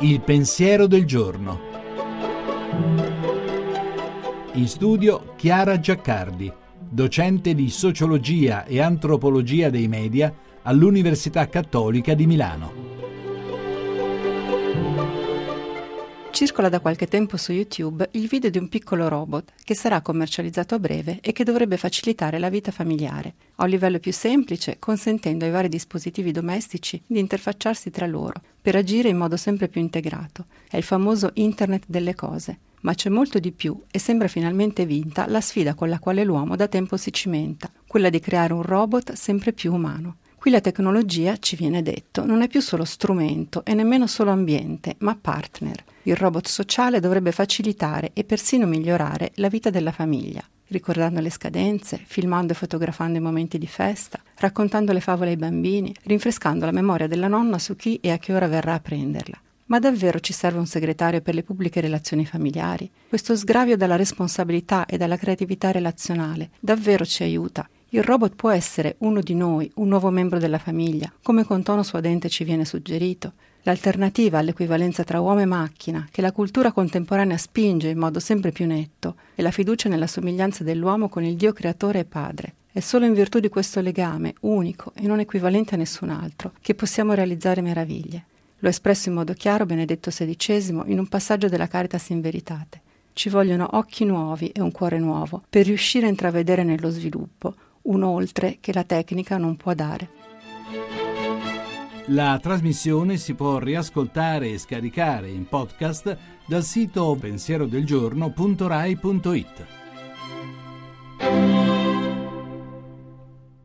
Il pensiero del giorno. In studio Chiara Giaccardi, docente di sociologia e antropologia dei media all'Università Cattolica di Milano. Circola da qualche tempo su YouTube il video di un piccolo robot che sarà commercializzato a breve e che dovrebbe facilitare la vita familiare, a un livello più semplice, consentendo ai vari dispositivi domestici di interfacciarsi tra loro per agire in modo sempre più integrato. È il famoso Internet delle cose. Ma c'è molto di più e sembra finalmente vinta la sfida con la quale l'uomo da tempo si cimenta, quella di creare un robot sempre più umano. Qui la tecnologia, ci viene detto, non è più solo strumento e nemmeno solo ambiente, ma partner. Il robot sociale dovrebbe facilitare e persino migliorare la vita della famiglia, ricordando le scadenze, filmando e fotografando i momenti di festa, raccontando le favole ai bambini, rinfrescando la memoria della nonna su chi e a che ora verrà a prenderla. Ma davvero ci serve un segretario per le pubbliche relazioni familiari? Questo sgravio dalla responsabilità e dalla creatività relazionale davvero ci aiuta? Il robot può essere uno di noi, un nuovo membro della famiglia, come con tono suadente ci viene suggerito. L'alternativa all'equivalenza tra uomo e macchina, che la cultura contemporanea spinge in modo sempre più netto, è la fiducia nella somiglianza dell'uomo con il Dio creatore e padre. È solo in virtù di questo legame, unico e non equivalente a nessun altro, che possiamo realizzare meraviglie. Lo ha espresso in modo chiaro Benedetto XVI in un passaggio della Caritas in Veritate. Ci vogliono occhi nuovi e un cuore nuovo per riuscire a intravedere nello sviluppo un oltre che la tecnica non può dare. La trasmissione si può riascoltare e scaricare in podcast dal sito pensierodelgiorno.rai.it.